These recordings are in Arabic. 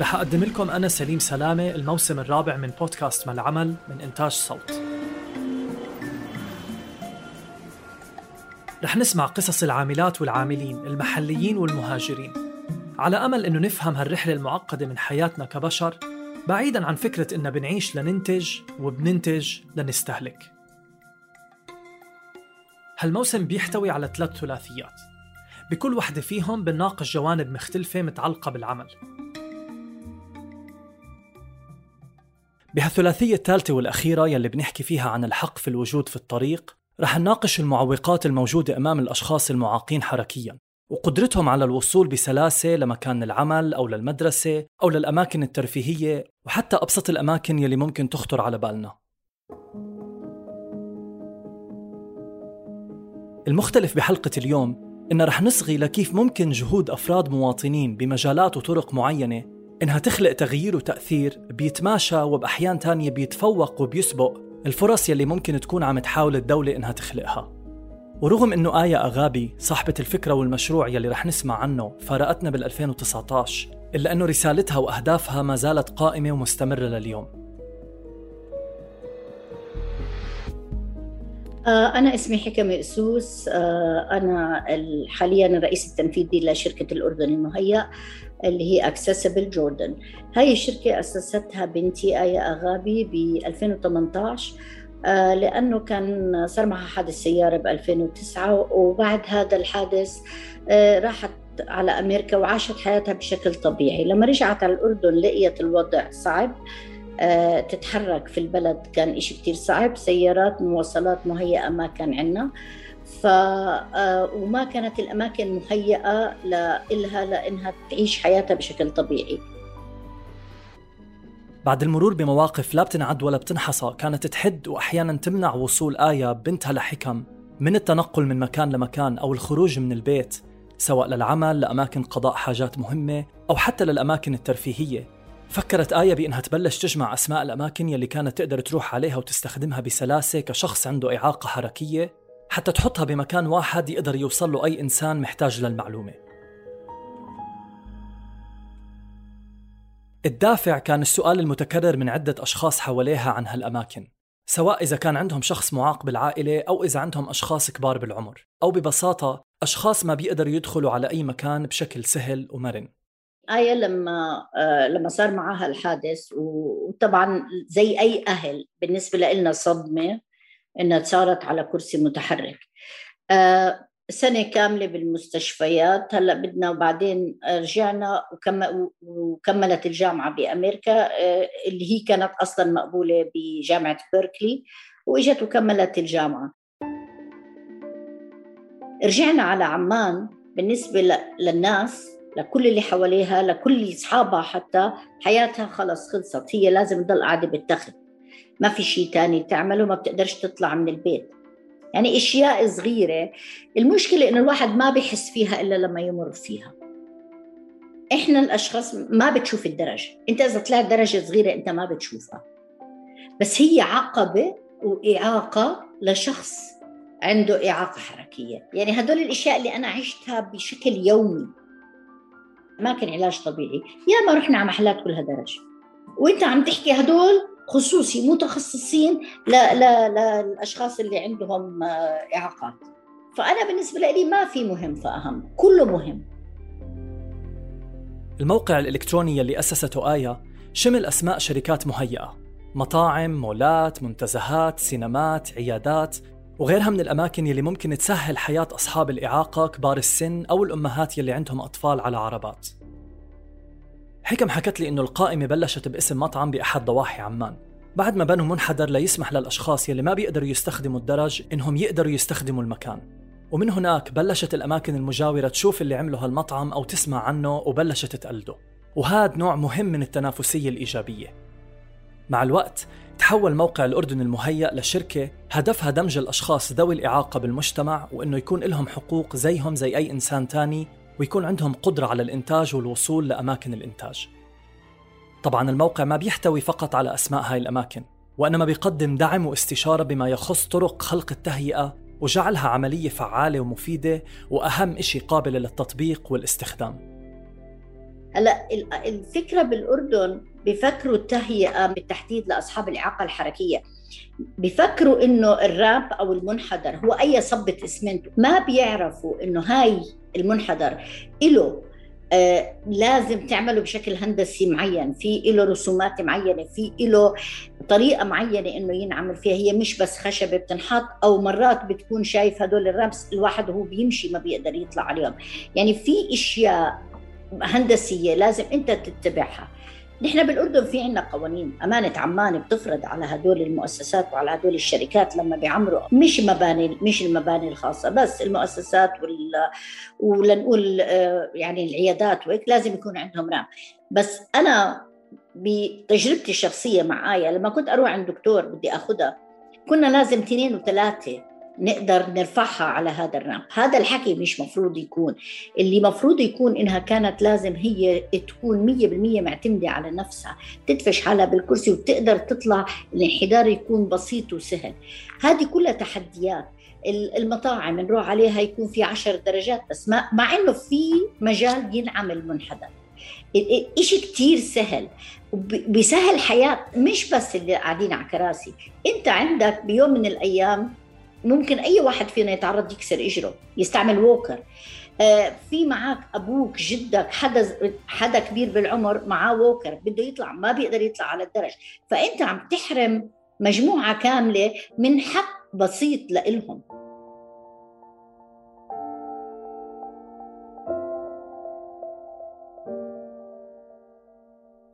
رح أقدم لكم أنا سليم سلامة الموسم الرابع من بودكاست ما العمل من إنتاج صوت. رح نسمع قصص العاملات والعاملين المحليين والمهاجرين. على أمل أنه نفهم هالرحلة المعقدة من حياتنا كبشر بعيدا عن فكرة إن بنعيش لننتج وبننتج لنستهلك. هالموسم بيحتوي على ثلاث ثلاثيات. بكل وحدة فيهم بنناقش جوانب مختلفة متعلقة بالعمل. بهالثلاثية الثالثة والأخيرة يلي بنحكي فيها عن الحق في الوجود في الطريق رح نناقش المعوقات الموجودة أمام الأشخاص المعاقين حركياً وقدرتهم على الوصول بسلاسة لمكان العمل أو للمدرسة أو للأماكن الترفيهية وحتى أبسط الأماكن يلي ممكن تخطر على بالنا. المختلف بحلقة اليوم إن رح نصغي لكيف ممكن جهود أفراد مواطنين بمجالات وطرق معينة إنها تخلق تغيير وتأثير بيتماشى وبأحيان تانية بيتفوق وبيسبق. الفرص يلي ممكن تكون عم تحاول الدولة إنها تخلقها. ورغم إنه آية أغابي صاحبة الفكرة والمشروع يلي رح نسمع عنه فارقتنا بال 2019 إلا أنه رسالتها وأهدافها ما زالت قائمة ومستمرة لليوم. آه، أنا اسمي حكمة أسوس آه، أنا حاليا الرئيس التنفيذي لشركة الأردن المهيأ. اللي هي اكسسبل جوردن هاي الشركة أسستها بنتي آية أغابي ب 2018 آه، لأنه كان صار معها حادث سيارة ب 2009 وبعد هذا الحادث آه، راحت على أمريكا وعاشت حياتها بشكل طبيعي. لما رجعت على الأردن لقيت الوضع صعب آه، تتحرك في البلد كان إشي كتير صعب سيارات مواصلات مهيئة ما كان عندنا. ف وما كانت الأماكن مهيئة لها لأنها تعيش حياتها بشكل طبيعي. بعد المرور بمواقف لا بتنعد ولا بتنحصى كانت تحد وأحيانا تمنع وصول آية بنتها لحكم. من التنقل من مكان لمكان أو الخروج من البيت سواء للعمل لأماكن قضاء حاجات مهمة أو حتى للأماكن الترفيهية. فكرت آية بأنها تبلش تجمع أسماء الأماكن يلي كانت تقدر تروح عليها وتستخدمها بسلاسة كشخص عنده إعاقة حركية. حتى تحطها بمكان واحد يقدر يوصل له أي إنسان محتاج للمعلومة. الدافع كان السؤال المتكرر من عدة أشخاص حواليها عن هالأماكن سواء إذا كان عندهم شخص معاق بالعائلة أو إذا عندهم أشخاص كبار بالعمر. أو ببساطة أشخاص ما بيقدروا يدخلوا على أي مكان بشكل سهل ومرن. آية لما آه لما صار معها الحادث وطبعا زي أي أهل بالنسبة لنا صدمة إنها صارت على كرسي متحرك. آه سنة كاملة بالمستشفيات. هلأ بدنا وبعدين رجعنا وكملت الجامعة بأمريكا آه، اللي هي كانت أصلا مقبولة بجامعة بيركلي وإجت وكملت الجامعة. رجعنا على عمان بالنسبة للناس لكل اللي حواليها لكل أصحابها حتى. حياتها خلص خلصت. هي لازم تضل قاعدة بالتخت. ما في شيء تاني تعمله ما بتقدرش تطلع من البيت. يعني أشياء صغيرة المشكلة إنه الواحد ما بيحس فيها إلا لما يمر فيها. إحنا الأشخاص ما بتشوف الدرجة. أنت إذا طلعت درجة صغيرة أنت ما بتشوفها. بس هي عقبة وإعاقة لشخص عنده إعاقة حركية. يعني هدول الأشياء اللي أنا عشتها بشكل يومي. ما كان علاج طبيعي. يا ما رحنا على محلات كلها درجة. وأنت عم تحكي هدول خصوصي متخصصين للأشخاص اللي عندهم آه، إعاقات. فأنا بالنسبة لي ما في مهم فأهم. كله مهم. الموقع الإلكتروني اللي أسسته آية شمل أسماء شركات مهيئة مطاعم، مولات، منتزهات، سينمات، عيادات وغيرها من الأماكن يلي ممكن تسهل حياة أصحاب الإعاقة كبار السن أو الأمهات يلي عندهم أطفال على عربات. حكم حكت لي إنه القائمة بلشت باسم مطعم بأحد ضواحي عمان. بعد ما بنوا منحدر ليسمح للأشخاص يلي ما بيقدروا يستخدموا الدرج إنهم يقدروا يستخدموا المكان. ومن هناك بلشت الأماكن المجاورة تشوف اللي عمله هالمطعم أو تسمع عنه وبلشت تقلده. وهذا نوع مهم من التنافسية الإيجابية. مع الوقت تحول موقع الأردن المهيأ لشركة هدفها دمج الأشخاص ذوي الإعاقة بالمجتمع وإنه يكون لهم حقوق زيهم زي أي إنسان تاني ويكون عندهم قدرة على الإنتاج والوصول لأماكن الإنتاج. طبعا الموقع ما بيحتوي فقط على أسماء هاي الأماكن وإنما بيقدم دعم واستشارة بما يخص طرق خلق التهيئة وجعلها عملية فعالة ومفيدة وأهم إشي قابلة للتطبيق والاستخدام. هلا الفكرة بالأردن بفكروا التهيئة بالتحديد لأصحاب الإعاقة الحركية. بفكروا إنه الراب أو المنحدر هو أي صبة اسمنت ما بيعرفوا إنه هاي المنحدر له آه لازم تعمله بشكل هندسي معين في له رسومات معينة في له طريقة معينة إنه ينعمل فيها. هي مش بس خشبة بتنحط أو مرات بتكون شايف هدول الرمس الواحد وهو بيمشي ما بيقدر يطلع عليهم. يعني في أشياء هندسية لازم أنت تتبعها. نحن بالأردن في عندنا قوانين. أمانة عمان بتفرض على هدول المؤسسات وعلى هدول الشركات لما بيعمروا. مش مباني مش المباني الخاصة بس المؤسسات وال ولنقول آه، يعني العيادات وهيك لازم يكون عندهم رام. بس أنا بتجربتي الشخصية مع إيه لما كنت أروح عند دكتور بدي اخذها كنا لازم اثنين وثلاثة نقدر نرفعها على هذا الرامب هذا الحكي مش مفروض يكون. اللي مفروض يكون إنها كانت لازم هي تكون مية بالمية معتمدة على نفسها. تدفش حالها بالكرسي وتقدر تطلع الانحدار يكون بسيط وسهل. هذه كلها تحديات. المطاعم نروح عليها يكون في عشر درجات بس ما مع إنه في مجال ينعمل منحدر إشي كتير سهل. بيسهل حياة مش بس اللي قاعدين على كراسي. أنت عندك بيوم من الأيام ممكن أي واحد فينا يتعرض يكسر إجره يستعمل ووكر آه، في معك أبوك جدك حدا حدا كبير بالعمر معاه ووكر بده يطلع ما بيقدر يطلع على الدرج. فأنت عم تحرم مجموعة كاملة من حق بسيط لإلهم.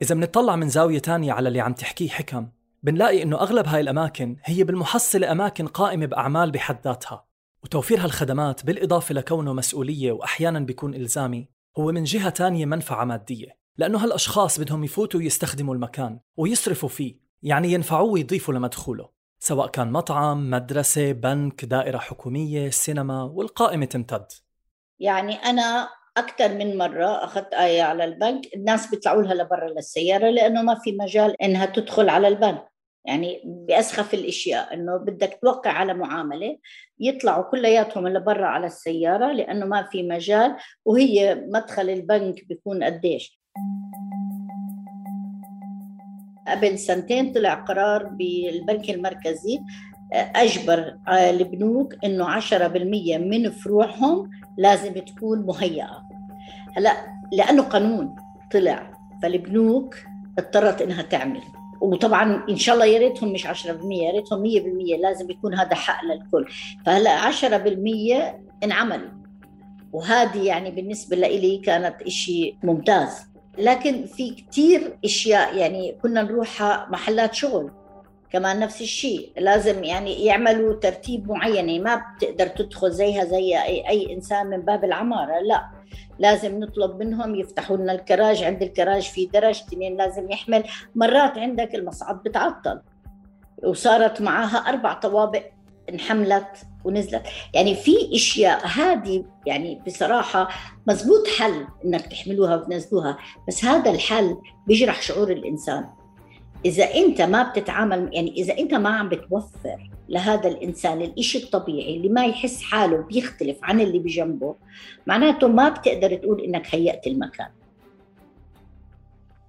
إذا بنطلع من زاوية تانية على اللي عم تحكيه حكم. بنلاقي إنه أغلب هاي الأماكن هي بالمحصلة أماكن قائمة بأعمال بحد ذاتها. وتوفير هالخدمات بالإضافة لكونه مسؤولية وأحيانا بيكون إلزامي هو من جهة تانية منفعة مادية. لأنه هالأشخاص بدهم يفوتوا يستخدموا المكان ويصرفوا فيه يعني ينفعوه ويضيفوا لمدخوله سواء كان مطعم، مدرسة، بنك، دائرة حكومية، سينما والقائمة تمتد. يعني أنا أكثر من مرة أخذت آية على البنك الناس بيطلعوا لها لبرا للسيارة لأنه ما في مجال إنها تدخل على البنك. يعني بأسخف الأشياء إنه بدك توقع على معاملة يطلعوا كلياتهم لبرا على السيارة لأنه ما في مجال وهي مدخل البنك بيكون قديش. قبل سنتين طلع قرار بالبنك المركزي أجبر البنوك إنه 10% من فروعهم لازم تكون مهيئة. هلأ لأنه قانون طلع فالبنوك اضطرت إنها تعمل. وطبعا إن شاء الله يا ريتهم مش 10% يا ريتهم 100% لازم يكون هذا حق للكل. فهلأ 10% انعمل. وهذه يعني بالنسبة لي كانت إشي ممتاز. لكن في كثير إشياء يعني كنا نروح محلات شغل. كمان نفس الشيء. لازم يعني يعملوا ترتيب معين. يعني ما بتقدر تدخل زيها زي أي إنسان من باب العمارة لا. لازم نطلب منهم يفتحوا لنا الكراج. عند الكراج في درج اثنين لازم يحمل. مرات عندك المصعد بتعطل. وصارت معاها أربع طوابق انحملت ونزلت. يعني في أشياء هذه يعني بصراحة مزبوط حل إنك تحملوها وتنزلوها. بس هذا الحل بيجرح شعور الإنسان. إذا أنت ما بتتعامل يعني إذا أنت ما عم بتوفر لهذا الإنسان الإشي الطبيعي اللي ما يحس حاله بيختلف عن اللي بجنبه معناته ما بتقدر تقول إنك هيأت المكان.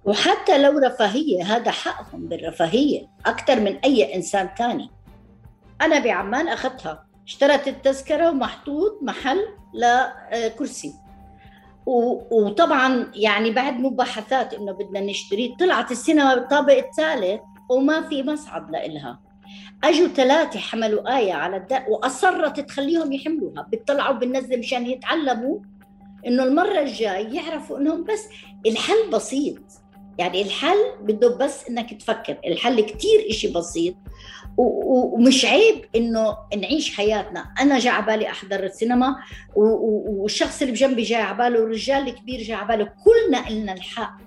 وحتى لو رفاهية هذا حقهم بالرفاهية أكثر من أي إنسان ثاني أنا بعمان أخذتها اشترت التذكرة ومحطوط محل لكرسي وطبعا يعني بعد مباحثات إنه بدنا نشتري طلعت السينما بالطابق الثالث وما في مصعد لإلها. أجوا ثلاثة حملوا آية على الدق وأصرت تخليهم يحملوها. بيطلعوا بالنزله مشان يتعلموا إنه المرة الجاي يعرفوا إنهم بس الحل بسيط. يعني الحل بده بس إنك تفكر. الحل كتير إشي بسيط. ومش عيب إنه نعيش حياتنا. أنا جاي على بالي أحضر السينما والشخص اللي بجنبي جاي على باله والرجال الكبير جاي على باله كلنا لنا الحق.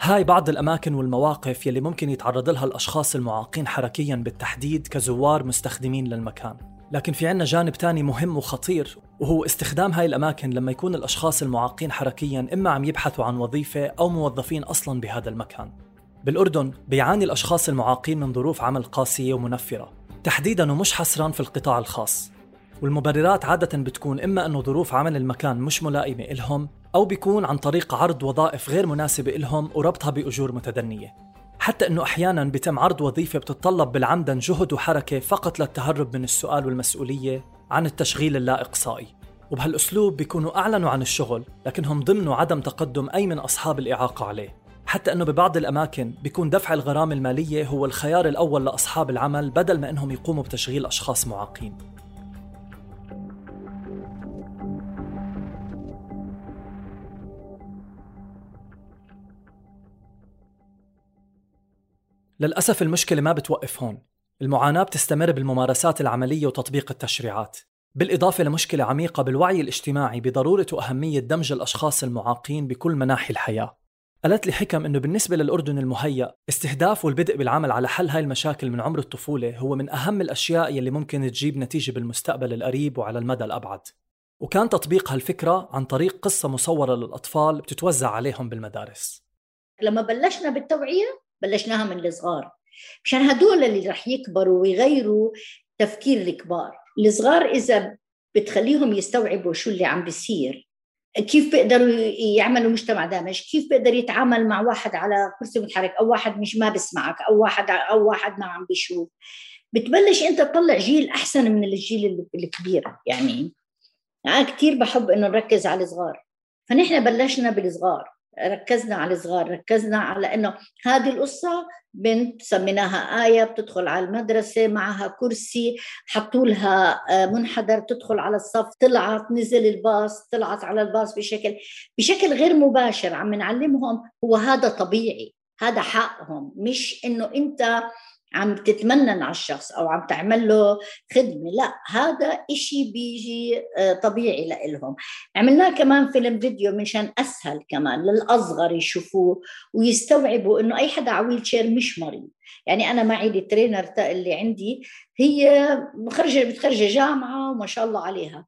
هاي بعض الأماكن والمواقف يلي ممكن يتعرض لها الأشخاص المعاقين حركيا بالتحديد كزوار مستخدمين للمكان. لكن في عنا جانب تاني مهم وخطير وهو استخدام هاي الأماكن لما يكون الأشخاص المعاقين حركيا إما عم يبحثوا عن وظيفة أو موظفين أصلا بهذا المكان. بالأردن بيعاني الأشخاص المعاقين من ظروف عمل قاسية ومنفرة تحديدا ومش حصرا في القطاع الخاص. والمبررات عادة بتكون إما أنه ظروف عمل المكان مش ملائمة إلهم أو بيكون عن طريق عرض وظائف غير مناسبة إلهم وربطها بأجور متدنية. حتى أنه أحيانا بيتم عرض وظيفة بتتطلب بالعمدا جهد وحركة فقط للتهرب من السؤال والمسؤولية عن التشغيل اللا إقصائي وبهالأسلوب بيكونوا أعلنوا عن الشغل لكنهم ضمنوا عدم تقدم أي من أصحاب الإعاقة عليه. حتى أنه ببعض الأماكن بيكون دفع الغرامة المالية هو الخيار الأول لأصحاب العمل بدل ما أنهم يقوموا بتشغيل أشخاص معاقين. للأسف المشكلة ما بتوقف هون. المعاناة بتستمر بالممارسات العملية وتطبيق التشريعات. بالإضافة لمشكلة عميقة بالوعي الاجتماعي بضرورة وأهمية دمج الأشخاص المعاقين بكل مناحي الحياة. قالت لي حكم إنه بالنسبة للأردن المهيأ استهداف والبدء بالعمل على حل هاي المشاكل من عمر الطفولة هو من أهم الأشياء يلي ممكن تجيب نتيجة بالمستقبل القريب وعلى المدى الأبعد. وكان تطبيق هالفكرة عن طريق قصة مصورة للأطفال بتتوزع عليهم بالمدارس. لما بلشنا بالتوعية بلشناها من الصغار. مشان هدول اللي رح يكبروا ويغيروا تفكير الكبار. الصغار إذا بتخليهم يستوعبوا شو اللي عم بيصير كيف بيقدروا يعملوا مجتمع دامج؟ كيف بيقدر يتعامل مع واحد على كرسي متحرك أو واحد مش ما بسمعك أو واحد أو واحد ما عم بيشوف؟ بتبلش أنت تطلع جيل أحسن من الجيل الكبير يعني. أنا كثير بحب إنه نركز على الصغار. فنحن بلشنا بالصغار. ركزنا على الصغار ركزنا على إنه هذه القصة بنت سميناها آية بتدخل على المدرسة معها كرسي حطوا لها آه، منحدر تدخل على الصف طلعت نزل الباص طلعت على الباص بشكل بشكل غير مباشر عم نعلمهم هو هذا طبيعي هذا حقهم مش إنه أنت عم تتمنن على الشخص أو عم تعمل له خدمة. لا هذا إشي بيجي آه، طبيعي لإلهم. عملناه كمان فيلم فيديو مشان أسهل كمان للأصغر يشوفوه ويستوعبوا إنه أي حدا على wheelchair مش مريض. يعني أنا معي ال trainer اللي عندي هي مخرجة متخرجة جامعة وما شاء الله عليها.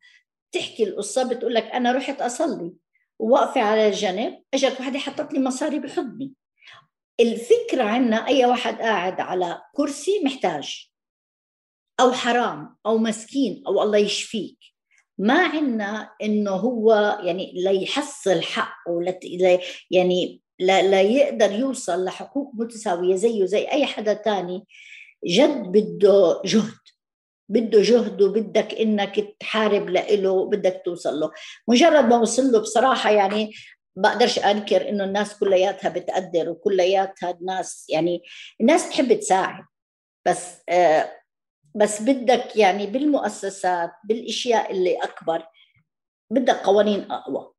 تحكي القصة بتقول لك أنا رحت أصلي وواقفه على الجنب أجت وحدة حطت لي مصاري بحضني. الفكرة عنا أي واحد قاعد على كرسي محتاج أو حرام أو مسكين أو الله يشفيك. ما عنا إنه هو يعني ليحصل حقه يعني لا, لا يقدر يوصل لحقوق متساوية زيه زي أي حدا تاني. جد بده جهد بده جهد وبدك إنك تحارب له بدك توصل له. مجرد ما وصل له بصراحة يعني بقدرش أنكر إنه الناس كلياتها بتقدر وكلياتها الناس يعني الناس تحب تساعد. بس آه بس بدك يعني بالمؤسسات بالأشياء اللي أكبر بدك قوانين أقوى.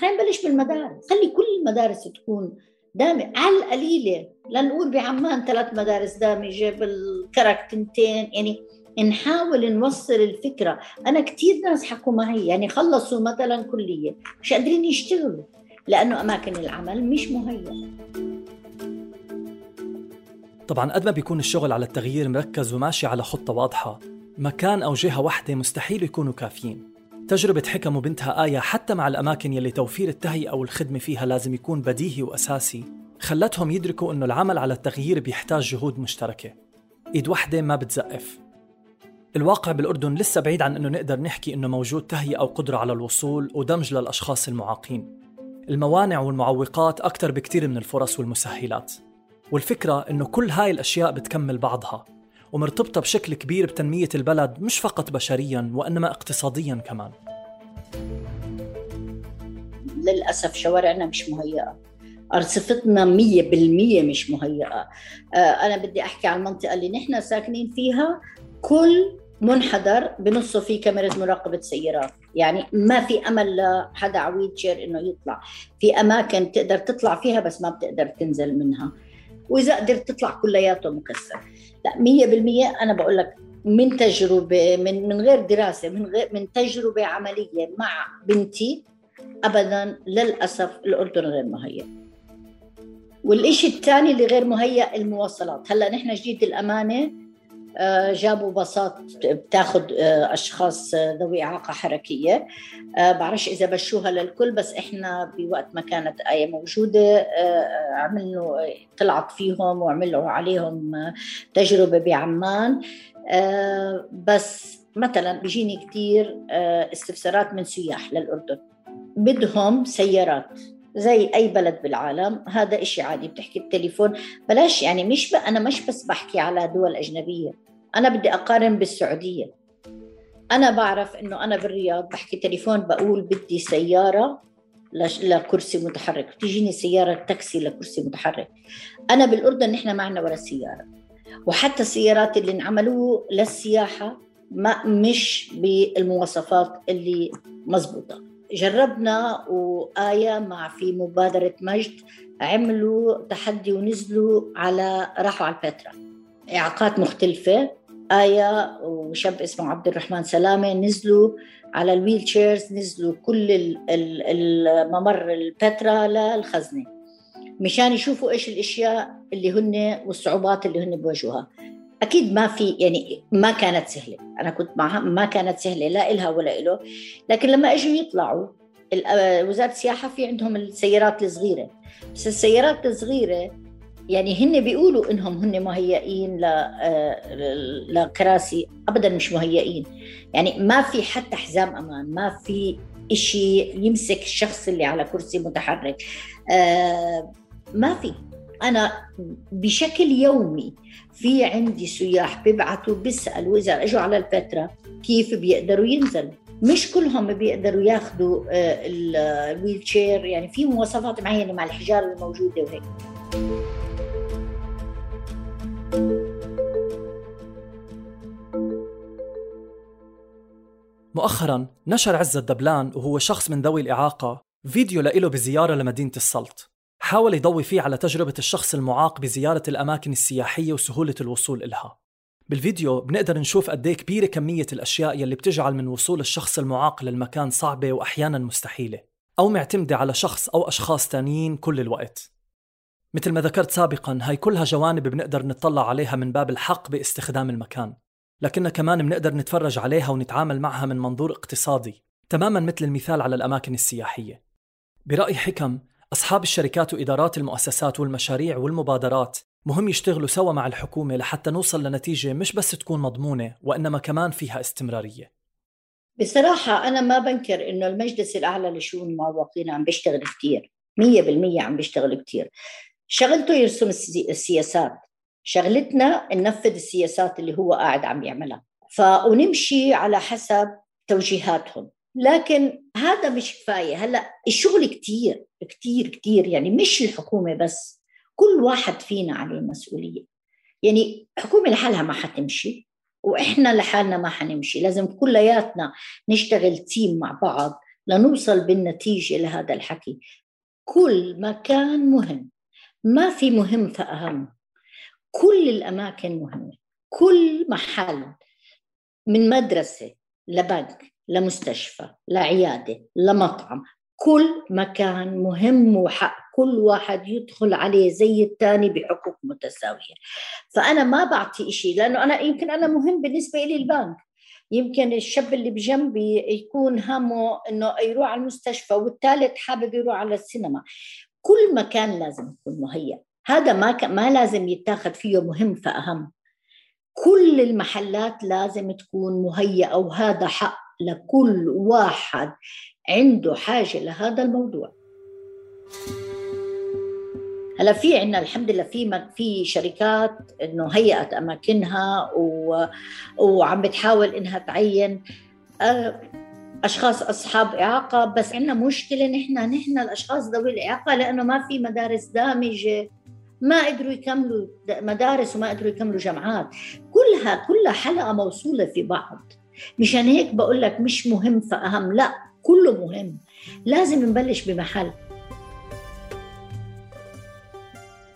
خلينا نبلش بالمدارس. خلي كل المدارس تكون دامج على القليلة. لنقول بعمان ثلاث مدارس دامجه بالكرك تنتين يعني نحاول نوصل الفكرة. أنا كثير ناس حكوا معي يعني خلصوا مثلا كلية مش قادرين يشتغلوا لأنه أماكن العمل مش مهيئة. طبعا قد ما بيكون الشغل على التغيير مركز وماشي على خطة واضحة مكان أو جهة واحدة مستحيل يكونوا كافيين. تجربة حكم وبنتها آية حتى مع الأماكن يلي توفير التهيئة أو الخدمة فيها لازم يكون بديهي وأساسي خلتهم يدركوا أنه العمل على التغيير بيحتاج جهود مشتركة. إيد واحدة ما بتزقف. الواقع بالأردن لسه بعيد عن أنه نقدر نحكي أنه موجود تهيئة أو قدرة على الوصول ودمج للأشخاص المعاقين. الموانع والمعوقات أكثر بكتير من الفرص والمسهلات. والفكرة أنه كل هاي الأشياء بتكمل بعضها ومرتبطة بشكل كبير بتنمية البلد مش فقط بشريا وإنما اقتصاديا كمان. للأسف شوارعنا مش مهيئة. أرصفتنا مية بالمية مش مهيئة. آه، أنا بدي أحكي عن المنطقة اللي نحن ساكنين فيها. كل منحدر بنصه في كاميرا مراقبة سيارات يعني ما في أمل لحدا عويد شير إنه يطلع. في أماكن تقدر تطلع فيها بس ما بتقدر تنزل منها. وإذا قدرت تطلع كلياته مكسر لا مية بالمية أنا بقول لك من تجربة من من غير دراسة من غير من تجربة عملية مع بنتي أبدا للأسف الأردن غير مهيئ. والإشي الثاني اللي غير مهيئ المواصلات. هلأ نحن جديد الأمانة آه، جابوا باصات بتاخذ آه، أشخاص ذوي إعاقة حركية. آه، بعرفش إذا بشوها للكل بس إحنا بوقت ما كانت إيه موجودة عملوا طلعت فيهم وعملوا عليهم تجربة بعمان. بس مثلا بيجيني كثير استفسارات من سياح للأردن. بدهم سيارات. زي أي بلد بالعالم هذا إشي عادي بتحكي التليفون بلاش يعني مش ب... أنا مش بس بحكي على دول أجنبية أنا بدي أقارن بالسعودية. أنا بعرف إنه أنا بالرياض بحكي تليفون بقول بدي سيارة لكرسي متحرك تجيني سيارة تاكسي لكرسي متحرك. أنا بالأردن نحن ما عندنا ولا سيارة. وحتى السيارات اللي انعملوا للسياحة ما مش بالمواصفات اللي مزبوطة. جربنا وآية مع في مبادرة مجد عملوا تحدي ونزلوا على راحوا على البتراء إعاقات مختلفة. آية وشاب اسمه عبد الرحمن سلامة نزلوا على الويل تشيرز نزلوا كل الممر البتراء للخزنة. مشان يشوفوا إيش الأشياء اللي هن والصعوبات اللي هن بواجهوها أكيد ما في يعني ما كانت سهلة. أنا كنت معها ما كانت سهلة لا إلها ولا إله. لكن لما إجوا يطلعوا آه، وزارة السياحة في عندهم السيارات الصغيرة. بس السيارات الصغيرة يعني هن بيقولوا إنهم هن مهيئين آه، لكراسي ابدا مش مهيئين. يعني ما في حتى حزام أمان ما في شيء يمسك الشخص اللي على كرسي متحرك. آه، ما في. أنا بشكل يومي في عندي سياح بيبعتوا بيسألوا إذا إجوا على الفترة كيف بيقدروا ينزلوا. مش كلهم بيقدروا ياخذوا آه، ال wheelchair يعني في مواصفات معينة مع الحجار الموجودة وهيك. مؤخرا نشر عز الدبلان وهو شخص من ذوي الإعاقة فيديو لإله بزيارة لمدينة السلط. حاول يضوي فيه على تجربة الشخص المعاق بزيارة الأماكن السياحية وسهولة الوصول إلها. بالفيديو بنقدر نشوف قد إيه كبيرة كمية الأشياء يلي بتجعل من وصول الشخص المعاق للمكان صعبة وأحيانا مستحيلة أو معتمدة على شخص أو أشخاص تانيين كل الوقت. مثل ما ذكرت سابقا هاي كلها جوانب بنقدر نطلع عليها من باب الحق باستخدام المكان. لكننا كمان بنقدر نتفرج عليها ونتعامل معها من منظور اقتصادي تماما مثل المثال على الأماكن السياحية. برأي حكم أصحاب الشركات وإدارات المؤسسات والمشاريع والمبادرات مهم يشتغلوا سوا مع الحكومة لحتى نوصل لنتيجة مش بس تكون مضمونة وإنما كمان فيها استمرارية. بصراحة أنا ما بنكر إنه المجلس الأعلى لشؤون المعوقين عم بيشتغل كتير مية بالمية عم بيشتغل كتير. شغلته يرسم السياسات. شغلتنا ننفذ السياسات اللي هو قاعد عم يعملها. ف ونمشي على حسب توجيهاتهم. لكن هذا مش كفاية. هلأ الشغل كتير كتير كتير. يعني مش الحكومة بس كل واحد فينا عليه مسؤولية يعني الحكومة لحالها ما حتمشي وإحنا لحالنا ما حنمشي. لازم كلياتنا نشتغل تيم مع بعض لنوصل بالنتيجة لهذا الحكي. كل مكان مهم. ما في مهم فأهم. كل الأماكن مهمة. كل محل من مدرسة لبنك لمستشفى لعيادة لمطعم كل مكان مهم وحق كل واحد يدخل عليه زي الثاني بحقوق متساوية. فأنا ما بعطي إشي لأنه أنا يمكن أنا مهم بالنسبة لي البنك. يمكن الشاب اللي بجنبي يكون همه إنه يروح على المستشفى والثالث حابب يروح على السينما. كل مكان لازم يكون مهيأ. هذا ما ك... ما لازم يتاخذ فيه مهم فأهم. كل المحلات لازم تكون مهيئة وهذا حق. لكل واحد عنده حاجة لهذا الموضوع. هلا في عندنا الحمد لله في في شركات إنه هيئت أماكنها و... وعم بتحاول إنها تعين آه، أشخاص أصحاب إعاقة بس عندنا مشكلة نحن نحن الأشخاص ذوي الإعاقة لأنه ما في مدارس دامجة ما قدروا يكملوا مدارس وما قدروا يكملوا جامعات. كلها كلها حلقة موصولة في بعض. مشان هيك بقول لك مش مهم فاهم لا كله مهم. لازم نبلش بمحل.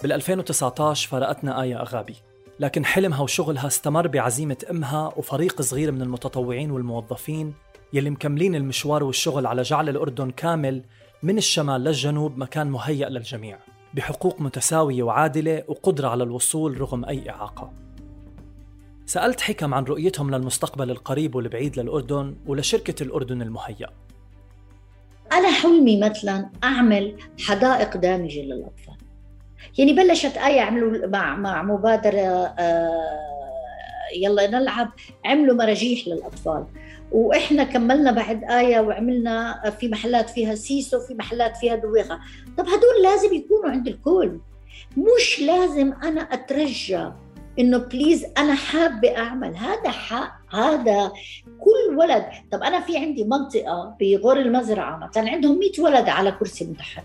بال 2019 فارقتنا آية أغابي. لكن حلمها وشغلها استمر بعزيمة أمها وفريق صغير من المتطوعين والموظفين يلي مكملين المشوار والشغل على جعل الأردن كامل من الشمال للجنوب مكان مهيأ للجميع بحقوق متساوية وعادلة وقدرة على الوصول رغم أي إعاقة. سألت حكم عن رؤيتهم للمستقبل القريب والبعيد للأردن ولشركة الأردن المهيأ أنا حلمي مثلا أعمل حدائق دامجة للأطفال. يعني بلشت آية عملوا مع مع مبادرة آه يلا نلعب عملوا مراجيح للأطفال. وإحنا كملنا بعد آية وعملنا في محلات فيها seesaw في محلات فيها دويخة طب هدول لازم يكونوا عند الكل. مش لازم أنا أترجى إنه please أنا حابة أعمل هذا حق هذا كل ولد. طب أنا في عندي منطقة بغور المزرعة مثلا عندهم 100 ولد على كرسي متحرك.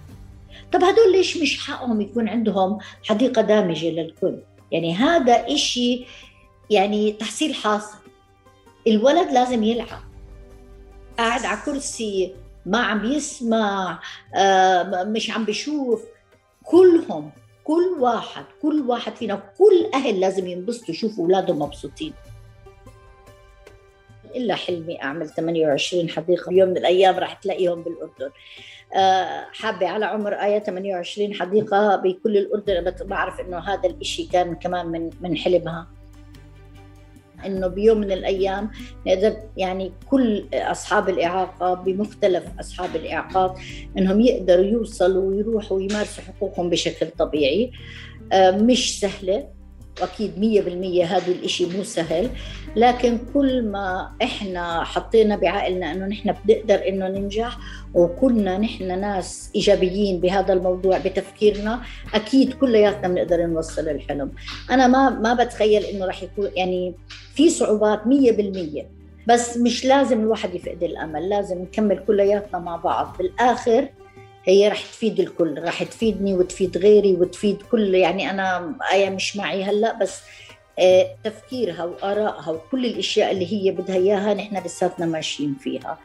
طب هدول ليش مش حقهم يكون عندهم حديقة دامجة للكل؟ يعني هذا إشي يعني تحصيل حاصل. الولد لازم يلعب. قاعد على كرسي ما عم بيسمع آه، مش عم بيشوف. كلهم كل واحد كل واحد فينا كل أهل لازم ينبسطوا يشوفوا أولادهم مبسوطين. إلا حلمي أعمل 28 حديقة يوم من الأيام راح تلاقيهم بالأردن. آه، حابة على عمر آية 28 حديقة بكل الأردن بعرف إنه هذا الإشي كان كمان من من حلمها. إنه بيوم من الأيام نقدر يعني كل أصحاب الإعاقة بمختلف أصحاب الإعاقات إنهم يقدروا يوصلوا ويروحوا ويمارسوا حقوقهم بشكل طبيعي. آه، مش سهلة. واكيد 100% هذا الإشي مو سهل. لكن كل ما إحنا حطينا بعقلنا إنه نحن بنقدر إنه ننجح وكلنا نحن ناس إيجابيين بهذا الموضوع بتفكيرنا أكيد كلياتنا بنقدر نوصل الحلم. أنا ما ما بتخيل إنه راح يكون يعني في صعوبات 100% بس مش لازم الواحد يفقد الأمل لازم نكمل كلياتنا مع بعض. بالآخر هي رح تفيد الكل رح تفيدني وتفيد غيري وتفيد كل يعني أنا آية مش معي هلأ بس آه، تفكيرها وآرائها وكل الأشياء اللي هي بدها إياها نحن لساتنا ماشيين فيها.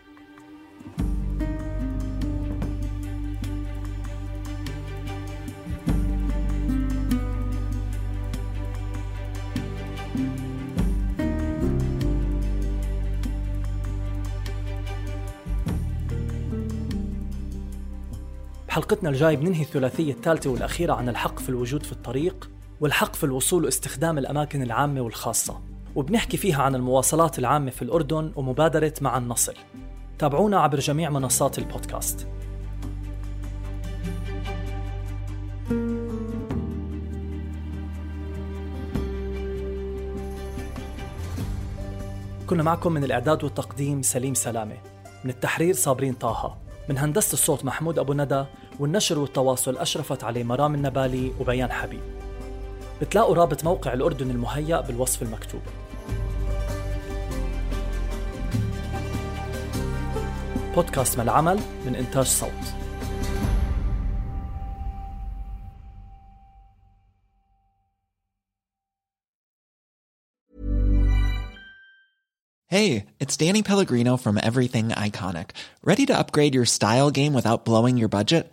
بحلقتنا الجاي بننهي الثلاثية الثالثة والأخيرة عن الحق في الوجود في الطريق والحق في الوصول واستخدام الأماكن العامة والخاصة وبنحكي فيها عن المواصلات العامة في الأردن ومبادرة مع النصر. تابعونا عبر جميع منصات البودكاست. كنا معكم من الإعداد والتقديم سليم سلامة. من التحرير صابرين طه. من هندسة الصوت محمود أبو ندى. والنشر والتواصل أشرفت عليه مرام النبالي وبيان حبيب بتلاقوا رابط موقع الأردن المهيأ بالوصف المكتوب بودكاست مع العمل من إنتاج صوت Hey, it's Danny Pellegrino from Everything Iconic. Ready to upgrade your style game without blowing your budget?